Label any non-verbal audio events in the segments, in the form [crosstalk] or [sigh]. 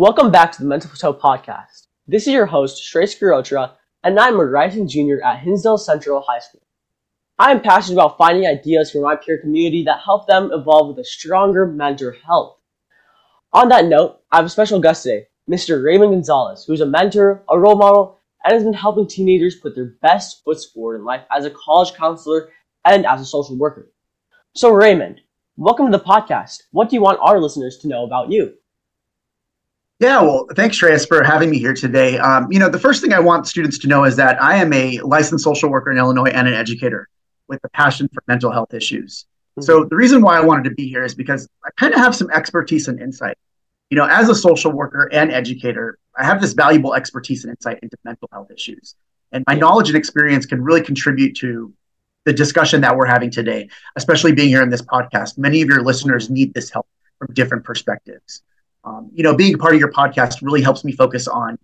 Welcome back to the Mental Plateau Podcast. This is your host, Shreyas Girotra, and I'm a rising junior at Hinsdale Central High School. I am passionate about finding ideas for my peer community that help them evolve with a stronger mental health. On that note, I have a special guest today, Mr. Raymond Gonzalez, who is a mentor, a role model, and has been helping teenagers put their best foot forward in life as a college counselor and as a social worker. So, Raymond, welcome to the podcast. What do you want our listeners to know about you? Yeah, well, thanks, Shreyas, for having me here today. Um, you know, the first thing I want students to know is that I am a licensed social worker in Illinois and an educator with a passion for mental health issues. Mm-hmm. So the reason why I wanted to be here is because I kind of have some expertise and insight. You know, as a social worker and educator, I have this valuable expertise and insight into mental health issues. And my knowledge and experience can really contribute to the discussion that we're having today, especially being here in this podcast. Many of your listeners mm-hmm. need this help from different perspectives. Um, you know, being part of your podcast really helps me focus on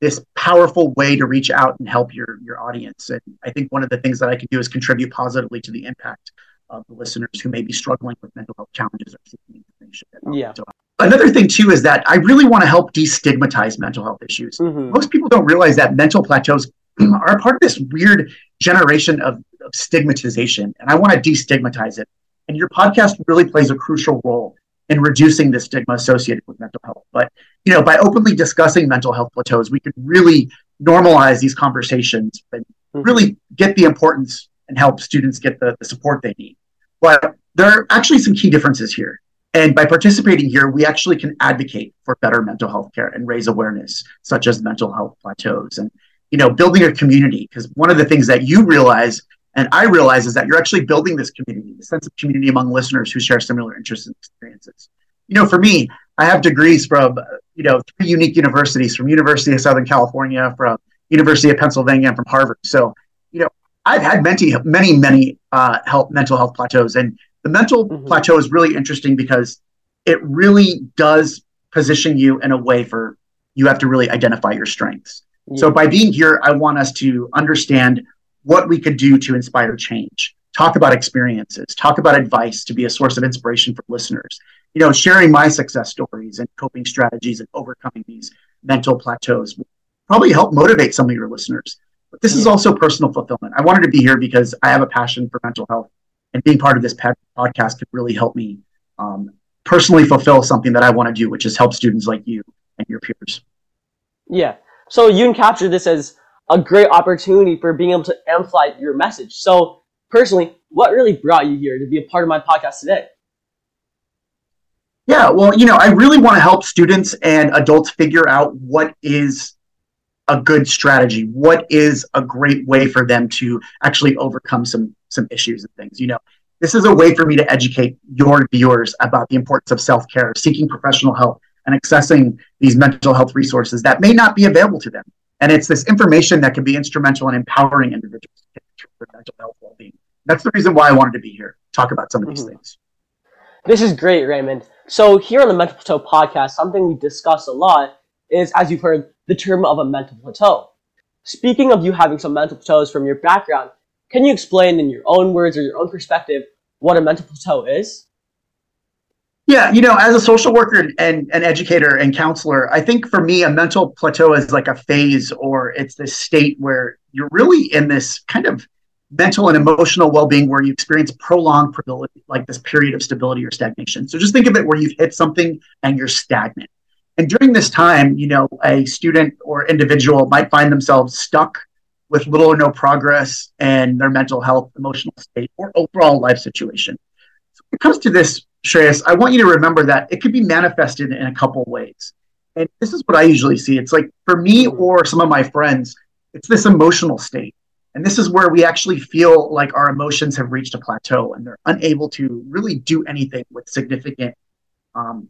this powerful way to reach out and help your your audience. And I think one of the things that I can do is contribute positively to the impact of the listeners who may be struggling with mental health challenges or seeking information. Yeah. Another thing too is that I really want to help destigmatize mental health issues. Mm-hmm. Most people don't realize that mental plateaus [clears throat] are part of this weird generation of, of stigmatization, and I want to destigmatize it. And your podcast really plays a crucial role in reducing the stigma associated with mental health. But you know, by openly discussing mental health plateaus, we could really normalize these conversations and mm-hmm. really get the importance and help students get the, the support they need. But there are actually some key differences here. And by participating here, we actually can advocate for better mental health care and raise awareness, such as mental health plateaus and, you know, building a community. Because one of the things that you realize and I realize is that you're actually building this community, a sense of community among listeners who share similar interests and experiences. You know, for me, I have degrees from, you know, three unique universities from University of Southern California, from University of Pennsylvania, and from Harvard. So, you know, I've had many, many, many uh, health, mental health plateaus. And the mental mm-hmm. plateau is really interesting because it really does position you in a way for you have to really identify your strengths. Yeah. So by being here, I want us to understand what we could do to inspire change. Talk about experiences, talk about advice to be a source of inspiration for listeners. You know, sharing my success stories and coping strategies and overcoming these mental plateaus will probably help motivate some of your listeners. But this is also personal fulfillment. I wanted to be here because I have a passion for mental health, and being part of this podcast could really help me um, personally fulfill something that I want to do, which is help students like you and your peers. Yeah. So you can capture this as a great opportunity for being able to amplify your message. So, personally, what really brought you here to be a part of my podcast today? Yeah, well, you know, I really want to help students and adults figure out what is a good strategy what is a great way for them to actually overcome some some issues and things you know this is a way for me to educate your viewers about the importance of self-care seeking professional help and accessing these mental health resources that may not be available to them and it's this information that can be instrumental in empowering individuals for mental health well-being that's the reason why i wanted to be here talk about some of these mm-hmm. things this is great raymond so here on the mental plateau podcast something we discuss a lot is as you've heard the term of a mental plateau. Speaking of you having some mental plateaus from your background, can you explain in your own words or your own perspective what a mental plateau is? Yeah, you know, as a social worker and an educator and counselor, I think for me, a mental plateau is like a phase or it's this state where you're really in this kind of mental and emotional well-being where you experience prolonged like this period of stability or stagnation. So just think of it where you've hit something and you're stagnant. And during this time, you know, a student or individual might find themselves stuck with little or no progress in their mental health, emotional state, or overall life situation. It comes to this, Shreyas, I want you to remember that it could be manifested in a couple ways. And this is what I usually see. It's like for me or some of my friends, it's this emotional state. And this is where we actually feel like our emotions have reached a plateau and they're unable to really do anything with significant um,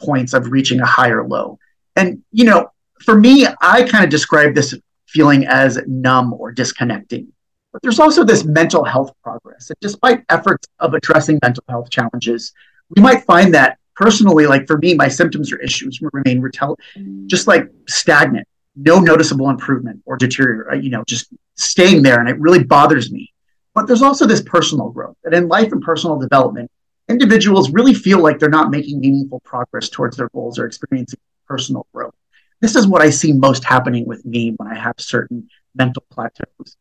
points of reaching a higher low. And, you know, for me, I kind of describe this feeling as numb or disconnecting. But there's also this mental health progress. And despite efforts of addressing mental health challenges, we might find that personally, like for me, my symptoms or issues remain retel- just like stagnant, no noticeable improvement or deteriorate, uh, you know, just staying there. And it really bothers me. But there's also this personal growth. And in life and personal development, individuals really feel like they're not making meaningful progress towards their goals or experiencing personal growth. This is what I see most happening with me when I have certain mental plateaus.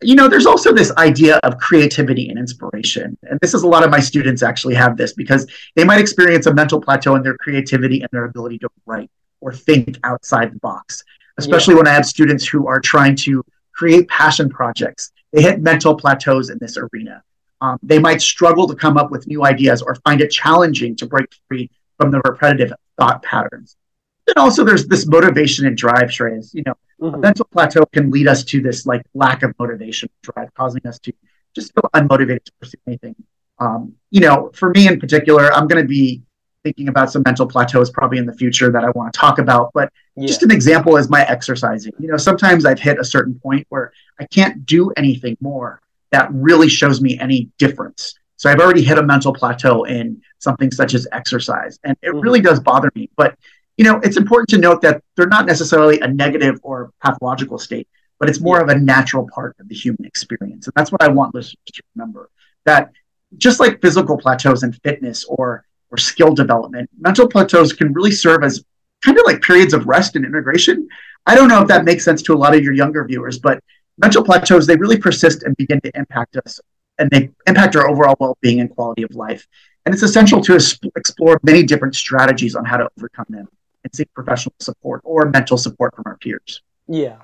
You know, there's also this idea of creativity and inspiration. And this is a lot of my students actually have this because they might experience a mental plateau in their creativity and their ability to write or think outside the box. Especially yeah. when I have students who are trying to create passion projects. They hit mental plateaus in this arena. Um, they might struggle to come up with new ideas or find it challenging to break free from the repetitive thought patterns. And also, there's this motivation and drive, Shreyas. You know, mm-hmm. a mental plateau can lead us to this like lack of motivation, drive, causing us to just feel unmotivated to pursue anything. Um, you know, for me in particular, I'm going to be thinking about some mental plateaus probably in the future that I want to talk about. But yeah. just an example is my exercising. You know, sometimes I've hit a certain point where I can't do anything more that really shows me any difference. So I've already hit a mental plateau in something such as exercise, and it mm-hmm. really does bother me. But you know, it's important to note that they're not necessarily a negative or pathological state, but it's more of a natural part of the human experience. And that's what I want listeners to remember that just like physical plateaus in fitness or or skill development, mental plateaus can really serve as kind of like periods of rest and integration. I don't know if that makes sense to a lot of your younger viewers, but mental plateaus, they really persist and begin to impact us and they impact our overall well-being and quality of life. And it's essential to explore many different strategies on how to overcome them and seek professional support or mental support from our peers. Yeah.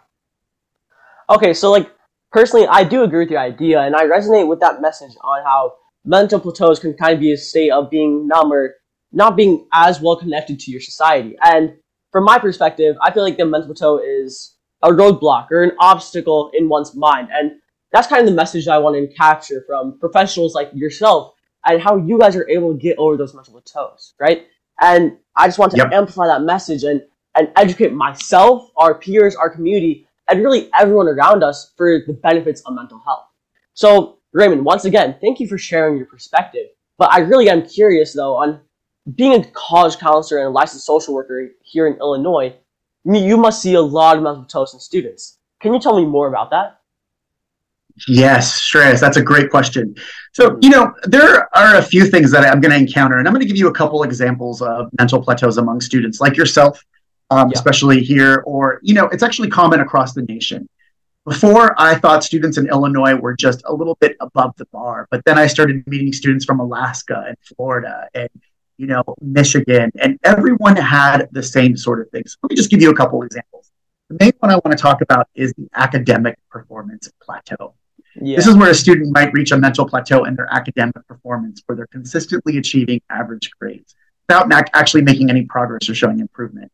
Okay, so like personally, I do agree with your idea, and I resonate with that message on how mental plateaus can kind of be a state of being numb or not being as well connected to your society. And from my perspective, I feel like the mental plateau is a roadblock or an obstacle in one's mind. And that's kind of the message I want to capture from professionals like yourself and how you guys are able to get over those mental plateaus, right? And I just want to yep. amplify that message and, and educate myself, our peers, our community, and really everyone around us for the benefits of mental health. So, Raymond, once again, thank you for sharing your perspective. But I really am curious, though, on being a college counselor and a licensed social worker here in Illinois, you must see a lot of mental in students. Can you tell me more about that? Yes, Shreyas, that's a great question. So, you know, there are a few things that I'm going to encounter, and I'm going to give you a couple examples of mental plateaus among students like yourself, um, yeah. especially here, or, you know, it's actually common across the nation. Before, I thought students in Illinois were just a little bit above the bar, but then I started meeting students from Alaska and Florida and, you know, Michigan, and everyone had the same sort of things. Let me just give you a couple examples. The main one I want to talk about is the academic performance plateau. Yeah. This is where a student might reach a mental plateau in their academic performance where they're consistently achieving average grades without actually making any progress or showing improvement.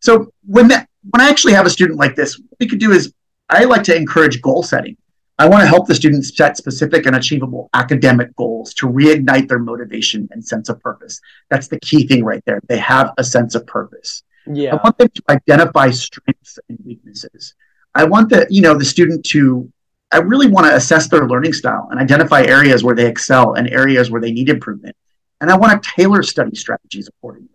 So when that, when I actually have a student like this, what we could do is I like to encourage goal setting. I want to help the students set specific and achievable academic goals to reignite their motivation and sense of purpose. That's the key thing right there. They have a sense of purpose. Yeah. I want them to identify strengths and weaknesses. I want the, you know, the student to I really want to assess their learning style and identify areas where they excel and areas where they need improvement. And I want to tailor study strategies accordingly.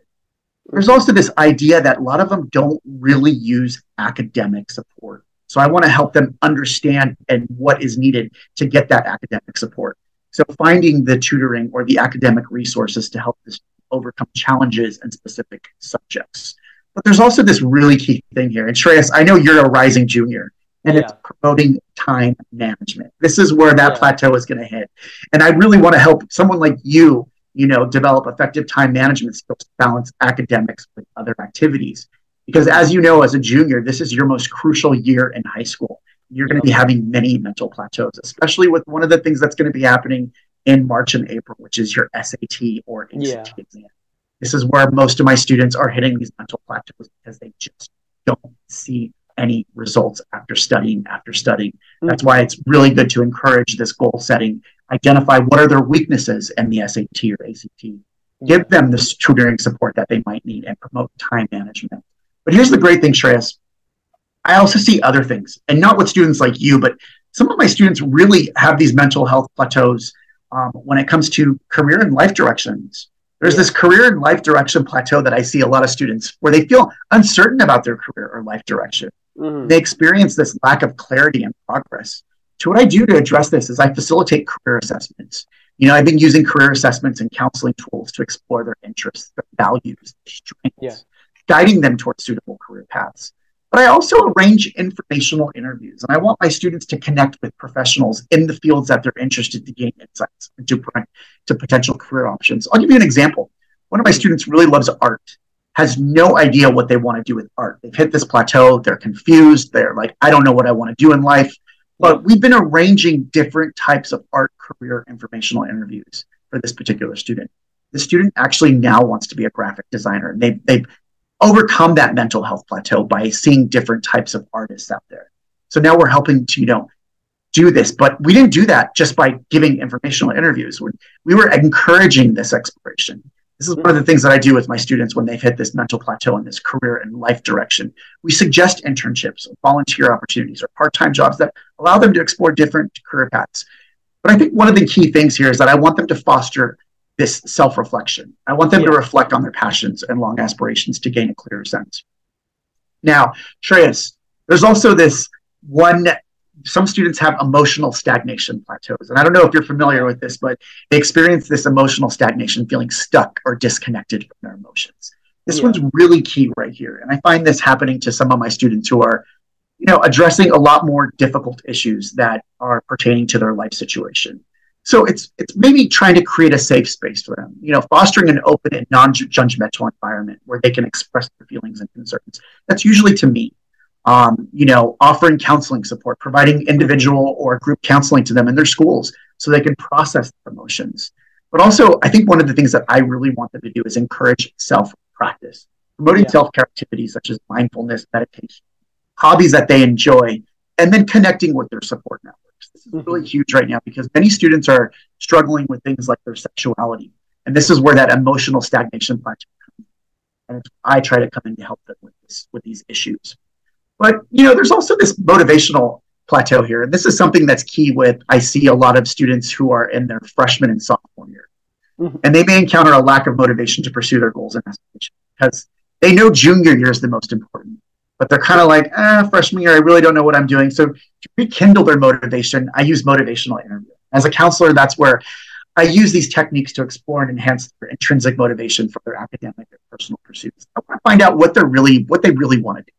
There's also this idea that a lot of them don't really use academic support. So I want to help them understand and what is needed to get that academic support. So finding the tutoring or the academic resources to help this overcome challenges and specific subjects. But there's also this really key thing here. And Shreyas, I know you're a rising junior and yeah. it's promoting time management. This is where that yeah. plateau is going to hit. And I really want to help someone like you, you know, develop effective time management skills to balance academics with other activities. Because as you know, as a junior, this is your most crucial year in high school. You're going to be having many mental plateaus, especially with one of the things that's going to be happening in March and April, which is your SAT or ACT exam. This is where most of my students are hitting these mental plateaus because they just don't see any results after studying after studying. Mm-hmm. That's why it's really good to encourage this goal setting, identify what are their weaknesses in the SAT or ACT, give them the tutoring support that they might need, and promote time management. But here's the great thing, Shreyas. I also see other things, and not with students like you, but some of my students really have these mental health plateaus um, when it comes to career and life directions. There's this career and life direction plateau that I see a lot of students where they feel uncertain about their career or life direction. Mm-hmm. They experience this lack of clarity and progress. So, what I do to address this is I facilitate career assessments. You know, I've been using career assessments and counseling tools to explore their interests, their values, their strengths. Yeah. guiding them towards suitable career paths. But I also arrange informational interviews, and I want my students to connect with professionals in the fields that they're interested to gain insights and into to potential career options. I'll give you an example. One of my students really loves art, has no idea what they want to do with art. They've hit this plateau, they're confused, they're like, I don't know what I want to do in life. But we've been arranging different types of art career informational interviews for this particular student. The student actually now wants to be a graphic designer. They, they've overcome that mental health plateau by seeing different types of artists out there. So now we're helping to, you know, do this, but we didn't do that just by giving informational interviews. We were encouraging this exploration. This is one of the things that I do with my students when they've hit this mental plateau in this career and life direction. We suggest internships, volunteer opportunities, or part time jobs that allow them to explore different career paths. But I think one of the key things here is that I want them to foster this self reflection. I want them yeah. to reflect on their passions and long aspirations to gain a clearer sense. Now, Shreyas, there's also this one some students have emotional stagnation plateaus. And I don't know if you're familiar with this, but they experience this emotional stagnation, feeling stuck or disconnected from their emotions. This yeah. one's really key right here. And I find this happening to some of my students who are, you know, addressing a lot more difficult issues that are pertaining to their life situation. So it's it's maybe trying to create a safe space for them, you know, fostering an open and non-judgmental environment where they can express their feelings and concerns. That's usually to me um, you know, offering counseling support, providing individual or group counseling to them in their schools so they can process their emotions. But also, I think one of the things that I really want them to do is encourage self practice, promoting yeah. self care activities such as mindfulness, meditation, hobbies that they enjoy, and then connecting with their support networks. This is mm-hmm. really huge right now because many students are struggling with things like their sexuality. And this is where that emotional stagnation plateau comes. And I try to come in to help them with this, with these issues. But you know, there's also this motivational plateau here. And this is something that's key with I see a lot of students who are in their freshman and sophomore year. Mm-hmm. And they may encounter a lack of motivation to pursue their goals and aspirations because they know junior year is the most important. But they're kind of like, ah, freshman year, I really don't know what I'm doing. So to rekindle their motivation, I use motivational interview. As a counselor, that's where I use these techniques to explore and enhance their intrinsic motivation for their academic and personal pursuits. I want to find out what they're really, what they really want to do.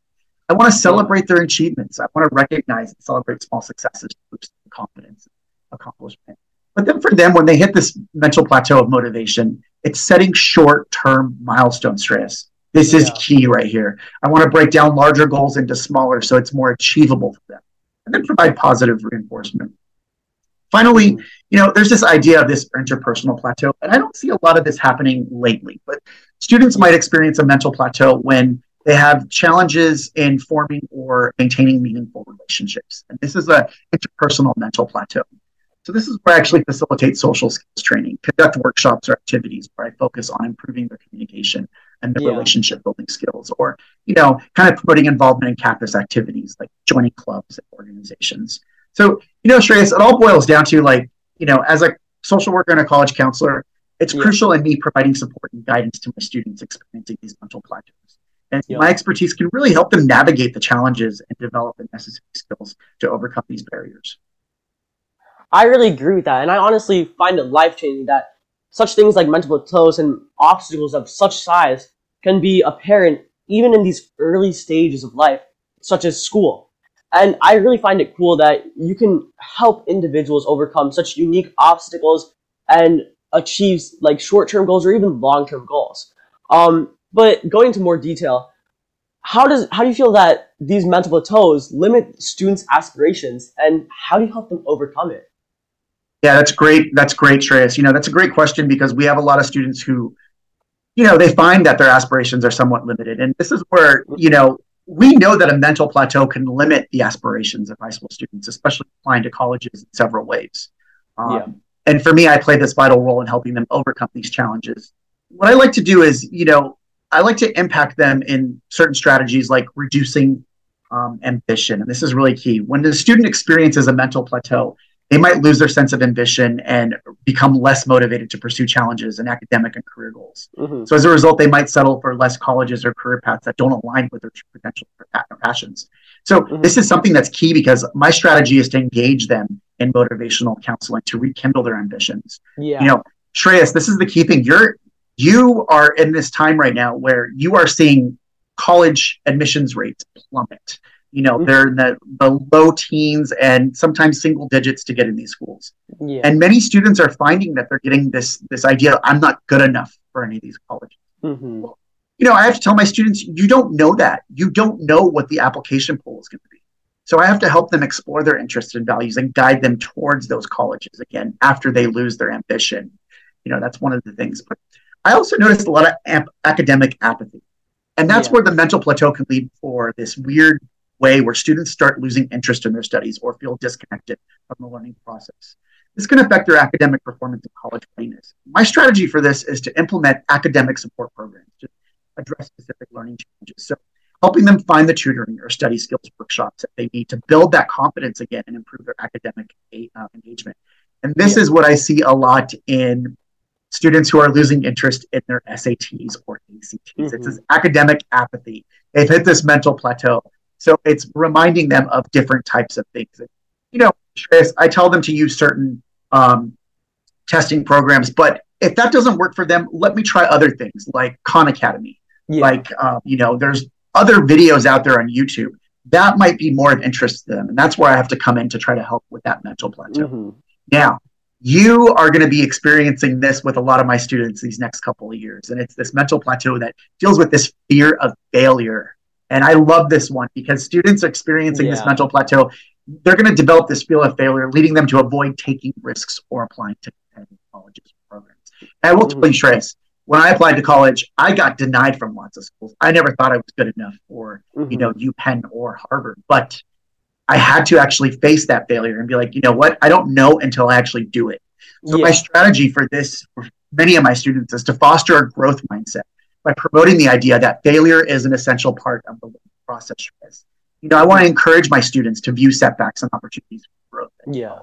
I want to celebrate their achievements. I want to recognize and celebrate small successes boost confidence accomplishment. But then for them, when they hit this mental plateau of motivation, it's setting short term milestone stress. This is yeah. key right here. I want to break down larger goals into smaller so it's more achievable for them and then provide positive reinforcement. Finally, mm-hmm. you know, there's this idea of this interpersonal plateau, and I don't see a lot of this happening lately, but students might experience a mental plateau when they have challenges in forming or maintaining meaningful relationships. And this is a interpersonal mental plateau. So this is where I actually facilitate social skills training, conduct workshops or activities where I focus on improving their communication and their yeah. relationship building skills, or you know, kind of promoting involvement in campus activities like joining clubs and organizations. So you know, Shreyas, it all boils down to like you know, as a social worker and a college counselor, it's yeah. crucial in me providing support and guidance to my students experiencing these mental plateaus. And my expertise can really help them navigate the challenges and develop the necessary skills to overcome these barriers. I really agree with that. And I honestly find it life changing that such things like mental plateaus and obstacles of such size can be apparent even in these early stages of life, such as school. And I really find it cool that you can help individuals overcome such unique obstacles and achieve like short-term goals or even long-term goals. Um, but going into more detail, how does how do you feel that these mental plateaus limit students' aspirations, and how do you help them overcome it? Yeah, that's great. That's great, Shreyas. You know, that's a great question because we have a lot of students who, you know, they find that their aspirations are somewhat limited, and this is where you know we know that a mental plateau can limit the aspirations of high school students, especially applying to colleges in several ways. Um, yeah. And for me, I play this vital role in helping them overcome these challenges. What I like to do is, you know, I like to impact them in certain strategies like reducing um, ambition. And this is really key. When the student experiences a mental plateau, they might lose their sense of ambition and become less motivated to pursue challenges and academic and career goals. Mm-hmm. So as a result, they might settle for less colleges or career paths that don't align with their potential or passions. So mm-hmm. this is something that's key because my strategy is to engage them in motivational counseling to rekindle their ambitions. Yeah. You know, Shreyas, this is the key thing. You're you are in this time right now where you are seeing college admissions rates plummet. You know, mm-hmm. they're in the, the low teens and sometimes single digits to get in these schools. Yeah. And many students are finding that they're getting this this idea, I'm not good enough for any of these colleges. Mm-hmm. Well, you know, I have to tell my students, you don't know that. You don't know what the application pool is going to be. So I have to help them explore their interests and values and guide them towards those colleges again after they lose their ambition. You know, that's one of the things. But I also noticed a lot of amp- academic apathy. And that's yeah. where the mental plateau can lead for this weird way where students start losing interest in their studies or feel disconnected from the learning process. This can affect their academic performance and college readiness. My strategy for this is to implement academic support programs to address specific learning challenges. So, helping them find the tutoring or study skills workshops that they need to build that confidence again and improve their academic uh, engagement. And this yeah. is what I see a lot in students who are losing interest in their SATs or ACTs. Mm-hmm. It's this academic apathy. They've hit this mental plateau. So it's reminding them of different types of things. You know, I tell them to use certain um, testing programs, but if that doesn't work for them, let me try other things like Khan Academy. Yeah. Like, um, you know, there's other videos out there on YouTube that might be more of interest to them. And that's where I have to come in to try to help with that mental plateau. Mm-hmm. Now, you are going to be experiencing this with a lot of my students these next couple of years. And it's this mental plateau that deals with this fear of failure. And I love this one because students are experiencing yeah. this mental plateau, they're going to develop this fear of failure, leading them to avoid taking risks or applying to colleges or programs. And I will tell you, mm-hmm. Shreyas, when I applied to college, I got denied from lots of schools. I never thought I was good enough for, mm-hmm. you know, UPenn or Harvard. But I had to actually face that failure and be like, you know what? I don't know until I actually do it. So yeah. my strategy for this, for many of my students, is to foster a growth mindset by promoting the idea that failure is an essential part of the process. You know, I want to encourage my students to view setbacks and opportunities for growth. Yeah.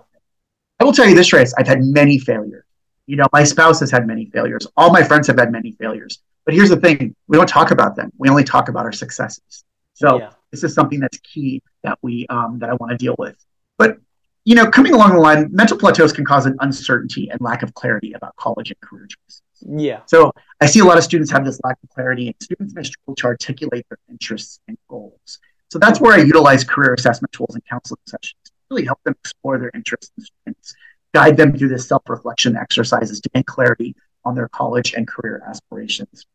I will tell you this, Trace. I've had many failures. You know, my spouse has had many failures. All my friends have had many failures. But here's the thing: we don't talk about them. We only talk about our successes. So yeah this is something that's key that we um, that I want to deal with. But you know, coming along the line, mental plateaus can cause an uncertainty and lack of clarity about college and career choices. Yeah. So I see a lot of students have this lack of clarity, and students may struggle to articulate their interests and goals. So that's where I utilize career assessment tools and counseling sessions to really help them explore their interests and strengths, guide them through this self-reflection exercises to gain clarity on their college and career aspirations.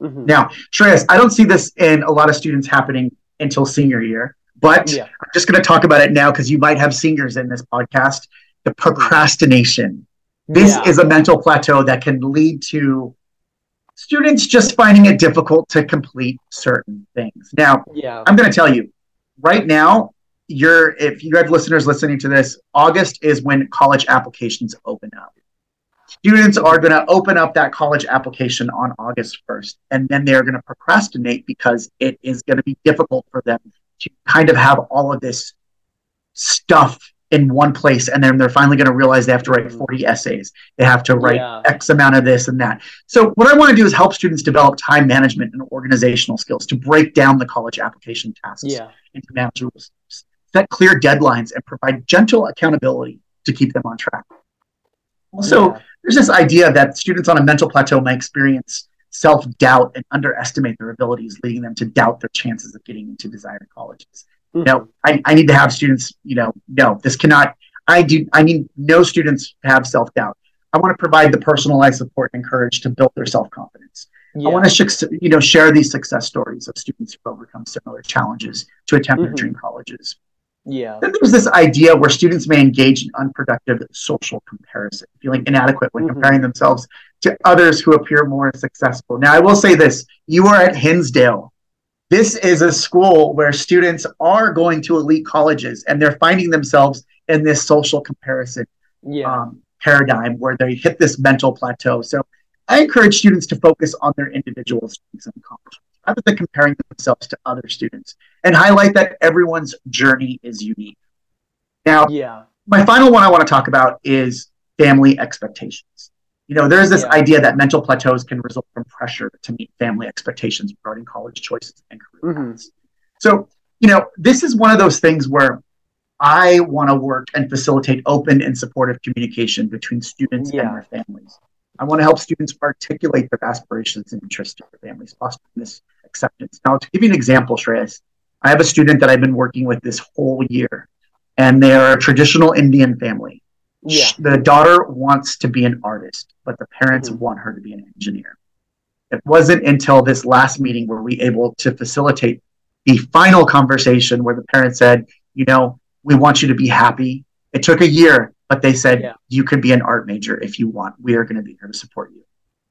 Mm-hmm. Now, Shreyas, I don't see this in a lot of students happening until senior year. But yeah. I'm just going to talk about it now because you might have seniors in this podcast. The procrastination. This yeah. is a mental plateau that can lead to students just finding it difficult to complete certain things. Now, yeah. I'm going to tell you right now, you're if you have listeners listening to this, August is when college applications open up. Students are going to open up that college application on August 1st, and then they're going to procrastinate because it is going to be difficult for them to kind of have all of this stuff in one place and then they're finally going to realize they have to write mm. 40 essays they have to write yeah. x amount of this and that so what i want to do is help students develop time management and organizational skills to break down the college application tasks yeah. into manageable steps set clear deadlines and provide gentle accountability to keep them on track also yeah there's this idea that students on a mental plateau may experience self doubt and underestimate their abilities, leading them to doubt their chances of getting into desired colleges. Mm-hmm. You know, I, I need to have students, you know, no, this cannot, I do, I need no students have self doubt. I want to provide the personalized support and courage to build their self confidence. Yeah. I want to, you know, share these success stories of students who overcome similar challenges to attempt mm-hmm. their dream colleges. Yeah. Then there's this idea where students may engage in unproductive social comparison, feeling inadequate when mm-hmm. comparing themselves to others who appear more successful. Now, I will say this you are at Hinsdale. This is a school where students are going to elite colleges and they're finding themselves in this social comparison yeah. um, paradigm where they hit this mental plateau. So I encourage students to focus on their individual strengths and accomplishments rather than comparing themselves to other students and highlight that everyone's journey is unique. Now, yeah. my final one I want to talk about is family expectations. You know, there's this yeah. idea that mental plateaus can result from pressure to meet family expectations regarding college choices and career mm-hmm. paths. So, you know, this is one of those things where I want to work and facilitate open and supportive communication between students yeah. and their families. I want to help students articulate their aspirations and interests to their families, fostering this acceptance. Now, to give you an example, Shreyas, I have a student that I've been working with this whole year, and they are a traditional Indian family. Yeah. The daughter wants to be an artist, but the parents mm-hmm. want her to be an engineer. It wasn't until this last meeting where we able to facilitate the final conversation where the parents said, you know, we want you to be happy. It took a year, but they said yeah. you could be an art major if you want. We are going to be here to support you.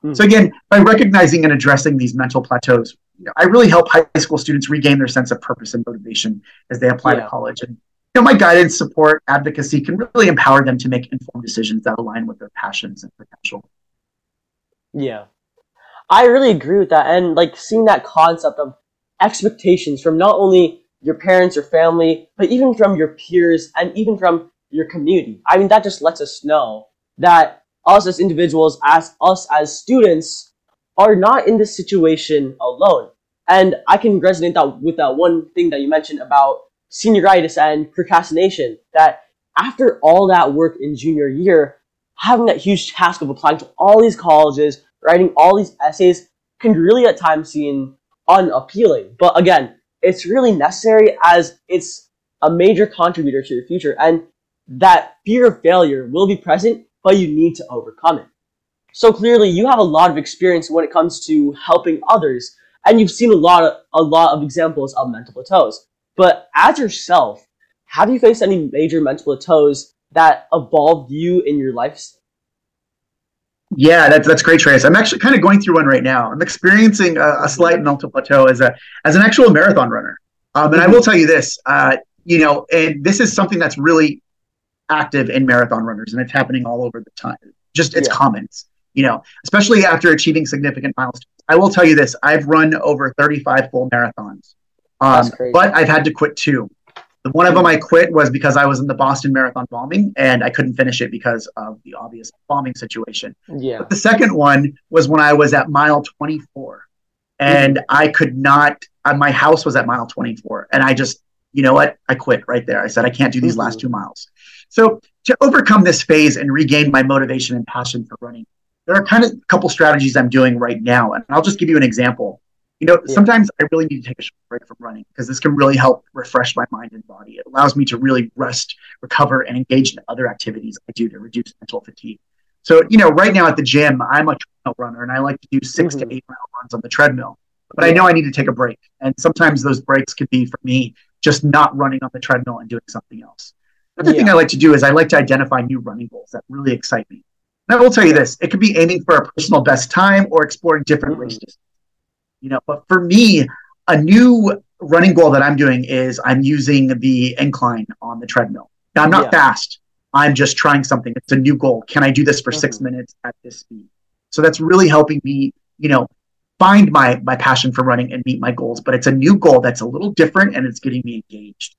Mm-hmm. So again, by recognizing and addressing these mental plateaus, I really help high school students regain their sense of purpose and motivation as they apply yeah. to college. And you know, my guidance, support, advocacy can really empower them to make informed decisions that align with their passions and potential. Yeah, I really agree with that, and like seeing that concept of expectations from not only your parents or family, but even from your peers and even from your community. I mean, that just lets us know that us as individuals, as us as students, are not in this situation alone. And I can resonate that with that one thing that you mentioned about senioritis and procrastination. That after all that work in junior year, having that huge task of applying to all these colleges, writing all these essays, can really at times seem unappealing. But again, it's really necessary as it's a major contributor to your future. And that fear of failure will be present but you need to overcome it. So clearly, you have a lot of experience when it comes to helping others, and you've seen a lot of a lot of examples of mental plateaus. But as yourself, have you faced any major mental plateaus that evolved you in your life? Yeah, that's that's great, Trace. I'm actually kind of going through one right now. I'm experiencing a, a slight mental plateau as a as an actual marathon runner. Um, and I will tell you this, uh, you know, and this is something that's really active in marathon runners, and it's happening all over the time. Just it's yeah. common, you know, especially after achieving significant milestones. I will tell you this: I've run over 35 full marathons, um, but I've had to quit two. The one of them I quit was because I was in the Boston Marathon bombing and I couldn't finish it because of the obvious bombing situation. Yeah. But the second one was when I was at mile 24 and mm-hmm. I could not, uh, my house was at mile 24 and I just, you know what? I quit right there. I said, I can't do these mm-hmm. last two miles. So to overcome this phase and regain my motivation and passion for running, there are kind of a couple strategies I'm doing right now. And I'll just give you an example. You know, yeah. sometimes I really need to take a short break from running because this can really help refresh my mind and body. It allows me to really rest, recover, and engage in other activities I do to reduce mental fatigue. So, you know, right now at the gym, I'm a treadmill runner and I like to do 6 mm-hmm. to eight mile runs on the treadmill. But I know I need to take a break. And sometimes those breaks could be for me just not running on the treadmill and doing something else. Another yeah. thing I like to do is I like to identify new running goals that really excite me. And I will tell you this: it could be aiming for a personal best time or exploring different mm-hmm. races. You know, but for me, a new running goal that I'm doing is I'm using the incline on the treadmill. Now I'm not yeah. fast. I'm just trying something. It's a new goal. Can I do this for mm-hmm. six minutes at this speed? So that's really helping me, you know, find my my passion for running and meet my goals. But it's a new goal that's a little different and it's getting me engaged.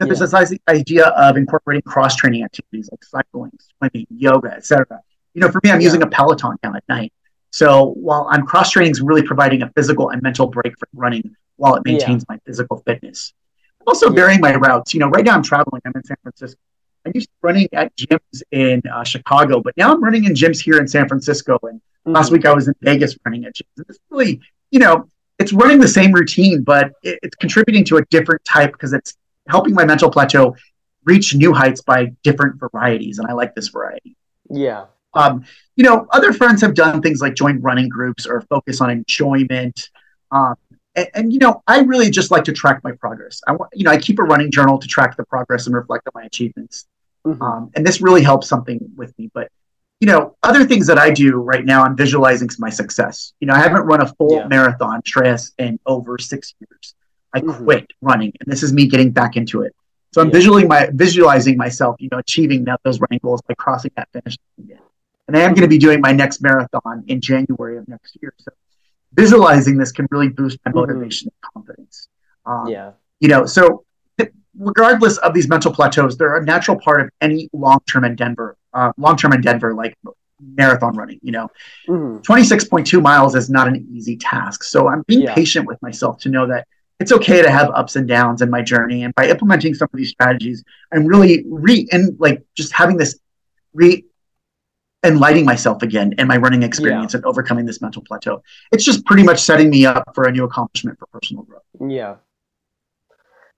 Yeah. There's this idea of incorporating cross training activities like cycling, swimming, yoga, etc. You know, for me, I'm using a Peloton now at night. So while I'm cross training is really providing a physical and mental break from running while it maintains yeah. my physical fitness. I'm also varying my routes. You know, right now I'm traveling. I'm in San Francisco. I used to running at gyms in uh, Chicago, but now I'm running in gyms here in San Francisco. And mm-hmm. last week I was in Vegas running at gyms. It's really, you know, it's running the same routine, but it, it's contributing to a different type because it's helping my mental plateau reach new heights by different varieties, and I like this variety. Yeah. Um, you know, other friends have done things like join running groups or focus on enjoyment. Um, and, and, you know, I really just like to track my progress. I want, you know, I keep a running journal to track the progress and reflect on my achievements. Mm-hmm. Um, and this really helps something with me. But you know, other things that I do right now, I'm visualizing my success. You know, I haven't run a full yeah. marathon stress in over six years. I mm-hmm. quit running, and this is me getting back into it. So I'm yeah. visualizing my visualizing myself, you know, achieving that, those running goals by crossing that finish line. And I am going to be doing my next marathon in January of next year. So visualizing this can really boost my mm-hmm. motivation mm-hmm. and confidence. Um, yeah. You know, so regardless of these mental plateaus, they're a natural part of any long-term endeavor. Uh, long-term in Denver, like marathon running. You know, mm-hmm. 26.2 miles is not an easy task. So I'm being yeah. patient with myself to know that it's okay to have ups and downs in my journey. And by implementing some of these strategies, I'm really re and like just having this re enlightening myself again and my running experience yeah. and overcoming this mental plateau. It's just pretty much setting me up for a new accomplishment for personal growth. Yeah.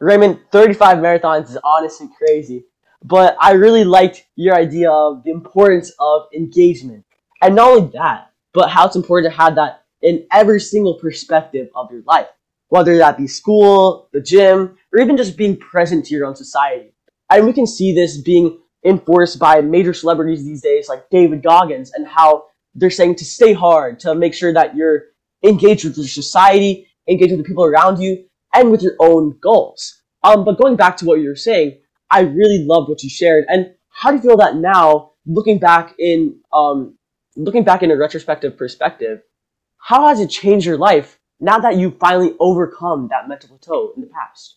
Raymond, 35 marathons is honestly crazy, but I really liked your idea of the importance of engagement. And not only that, but how it's important to have that in every single perspective of your life, whether that be school, the gym, or even just being present to your own society. And we can see this being enforced by major celebrities these days, like David Goggins, and how they're saying to stay hard, to make sure that you're engaged with your society, engaged with the people around you, and with your own goals. Um, but going back to what you were saying, I really loved what you shared. And how do you feel that now, looking back in um, looking back in a retrospective perspective, how has it changed your life now that you've finally overcome that mental plateau in the past?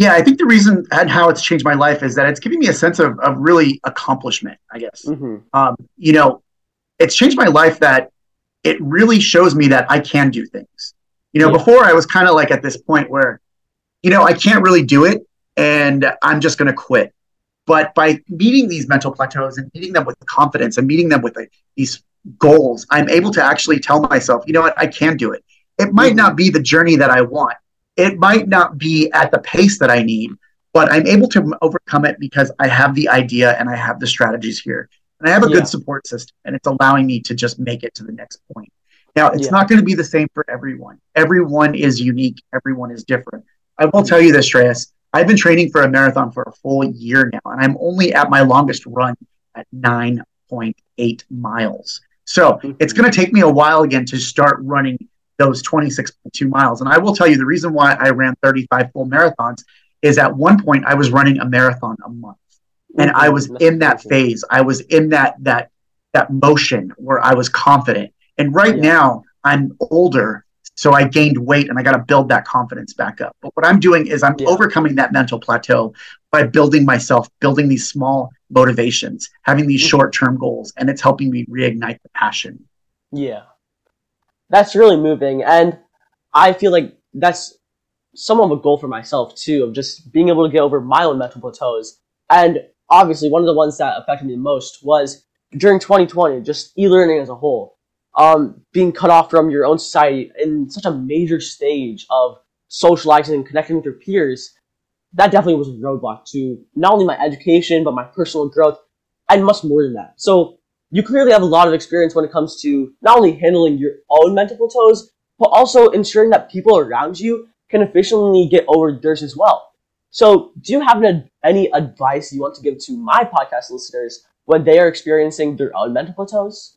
Yeah, I think the reason and how it's changed my life is that it's giving me a sense of, of really accomplishment, I guess. Mm-hmm. Um, you know, it's changed my life that it really shows me that I can do things. You know, yeah. before I was kind of like at this point where, you know, I can't really do it and I'm just going to quit. But by meeting these mental plateaus and meeting them with confidence and meeting them with like, these goals, I'm able to actually tell myself, you know what, I can do it. It might mm-hmm. not be the journey that I want, it might not be at the pace that I need, but I'm able to overcome it because I have the idea and I have the strategies here. And I have a yeah. good support system, and it's allowing me to just make it to the next point. Now, it's yeah. not going to be the same for everyone. Everyone is unique, everyone is different. I will tell you this, Shreyas. I've been training for a marathon for a full year now, and I'm only at my longest run at 9.8 miles. So mm-hmm. it's going to take me a while again to start running those 26.2 miles. And I will tell you the reason why I ran 35 full marathons is at one point I was running a marathon a month. And I was in that phase. I was in that that that motion where I was confident. And right yeah. now I'm older, so I gained weight and I got to build that confidence back up. But what I'm doing is I'm yeah. overcoming that mental plateau by building myself, building these small motivations, having these mm-hmm. short-term goals, and it's helping me reignite the passion. Yeah that's really moving. And I feel like that's somewhat of a goal for myself too, of just being able to get over my own mental plateaus. And obviously, one of the ones that affected me the most was during 2020, just e-learning as a whole. Um, being cut off from your own society in such a major stage of socializing and connecting with your peers, that definitely was a roadblock to not only my education, but my personal growth, and much more than that. So you clearly have a lot of experience when it comes to not only handling your own mental plateaus, but also ensuring that people around you can efficiently get over theirs as well. So, do you have an, any advice you want to give to my podcast listeners when they are experiencing their own mental plateaus?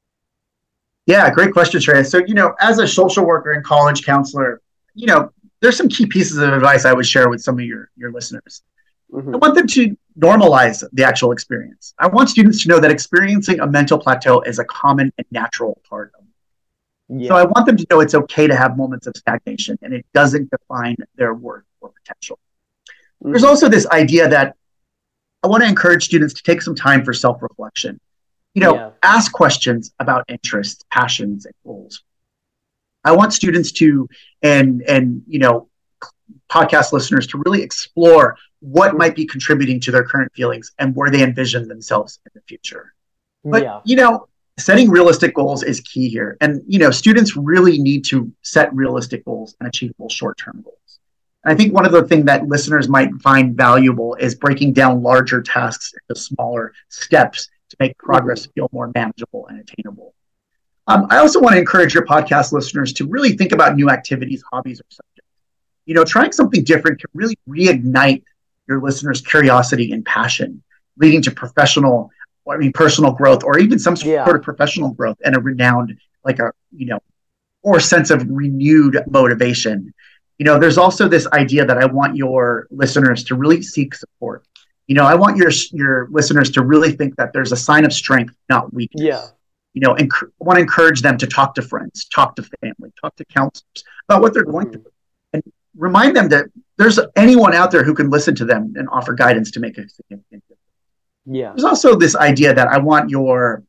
Yeah, great question, Trey. So, you know, as a social worker and college counselor, you know, there's some key pieces of advice I would share with some of your your listeners. Mm-hmm. I want them to normalize the actual experience. I want students to know that experiencing a mental plateau is a common and natural part of it. Yeah. So I want them to know it's okay to have moments of stagnation and it doesn't define their worth or potential. Mm-hmm. There's also this idea that I want to encourage students to take some time for self reflection. You know, yeah. ask questions about interests, passions, and goals. I want students to, and and you know, podcast listeners to really explore what might be contributing to their current feelings and where they envision themselves in the future. But yeah. you know, setting realistic goals is key here. And you know, students really need to set realistic goals and achievable short-term goals. And I think one of the things that listeners might find valuable is breaking down larger tasks into smaller steps to make progress feel more manageable and attainable. Um, I also want to encourage your podcast listeners to really think about new activities, hobbies, or subjects. You know, trying something different can really reignite your listeners' curiosity and passion, leading to professional, I mean, personal growth, or even some yeah. sort of professional growth and a renowned, like a, you know, or sense of renewed motivation. You know, there's also this idea that I want your listeners to really seek support. You know, I want your your listeners to really think that there's a sign of strength, not weakness. Yeah. You know, and enc- want to encourage them to talk to friends, talk to family, talk to counselors about what they're going mm-hmm. through, remind them that there's anyone out there who can listen to them and offer guidance to make a significant difference. Yeah. There's also this idea that I want your,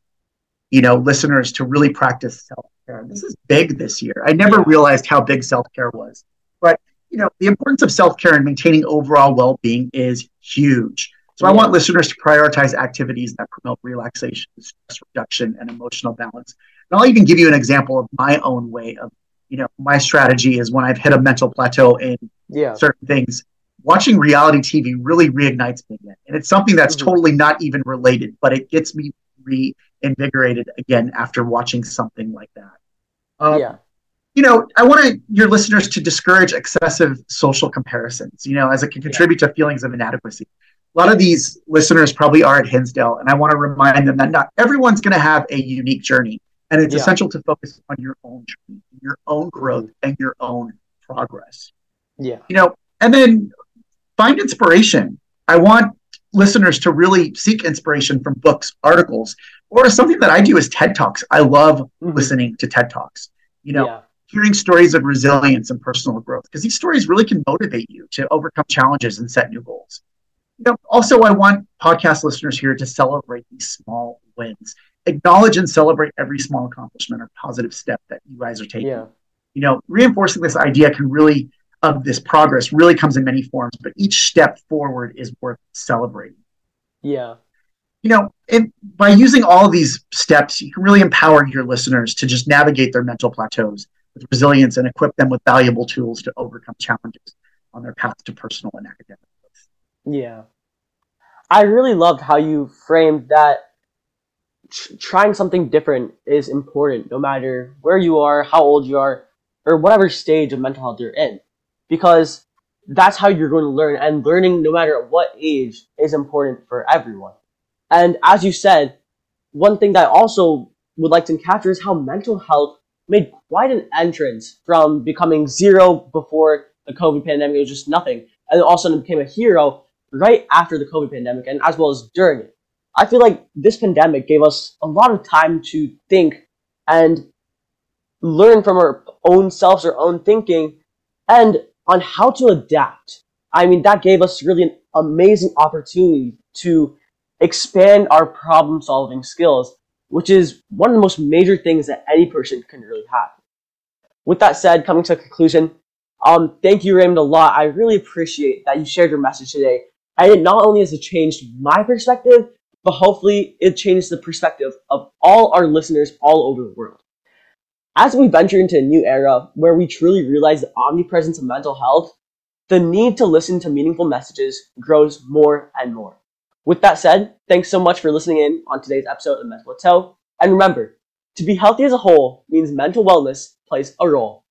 you know, listeners to really practice self-care. This is big this year. I never realized how big self-care was. But, you know, the importance of self-care and maintaining overall well-being is huge. So yeah. I want listeners to prioritize activities that promote relaxation, stress reduction, and emotional balance. And I'll even give you an example of my own way of, you know, my strategy is when I've hit a mental plateau in yeah. certain things, watching reality TV really reignites me again. And it's something that's mm-hmm. totally not even related, but it gets me reinvigorated again after watching something like that. Um, yeah. You know, I want your listeners to discourage excessive social comparisons, you know, as it can contribute yeah. to feelings of inadequacy. A lot of these listeners probably are at Hinsdale, and I want to remind them that not everyone's going to have a unique journey. And it's yeah. essential to focus on your own journey, your own growth, and your own progress. Yeah. You know, and then find inspiration. I want listeners to really seek inspiration from books, articles, or something that I do is TED Talks. I love mm-hmm. listening to TED Talks. You know, yeah. hearing stories of resilience and personal growth because these stories really can motivate you to overcome challenges and set new goals. You know, also, I want podcast listeners here to celebrate these small wins, acknowledge and celebrate every small accomplishment or positive step that you guys are taking. Yeah. You know, reinforcing this idea can really of this progress really comes in many forms, but each step forward is worth celebrating. Yeah. You know, and by using all of these steps, you can really empower your listeners to just navigate their mental plateaus with resilience and equip them with valuable tools to overcome challenges on their path to personal and academic growth. Yeah. I really loved how you framed that trying something different is important no matter where you are, how old you are, or whatever stage of mental health you're in because that's how you're going to learn and learning no matter at what age is important for everyone. And as you said, one thing that I also would like to capture is how mental health made quite an entrance from becoming zero before the COVID pandemic, it was just nothing, and all of a sudden became a hero right after the COVID pandemic and as well as during it. I feel like this pandemic gave us a lot of time to think and learn from our own selves, our own thinking, and on how to adapt. I mean, that gave us really an amazing opportunity to expand our problem solving skills, which is one of the most major things that any person can really have. With that said, coming to a conclusion, um, thank you, Raymond, a lot. I really appreciate that you shared your message today. And it not only has it changed my perspective, but hopefully it changes the perspective of all our listeners all over the world. As we venture into a new era where we truly realize the omnipresence of mental health, the need to listen to meaningful messages grows more and more. With that said, thanks so much for listening in on today's episode of Mental Plateau. And remember, to be healthy as a whole means mental wellness plays a role.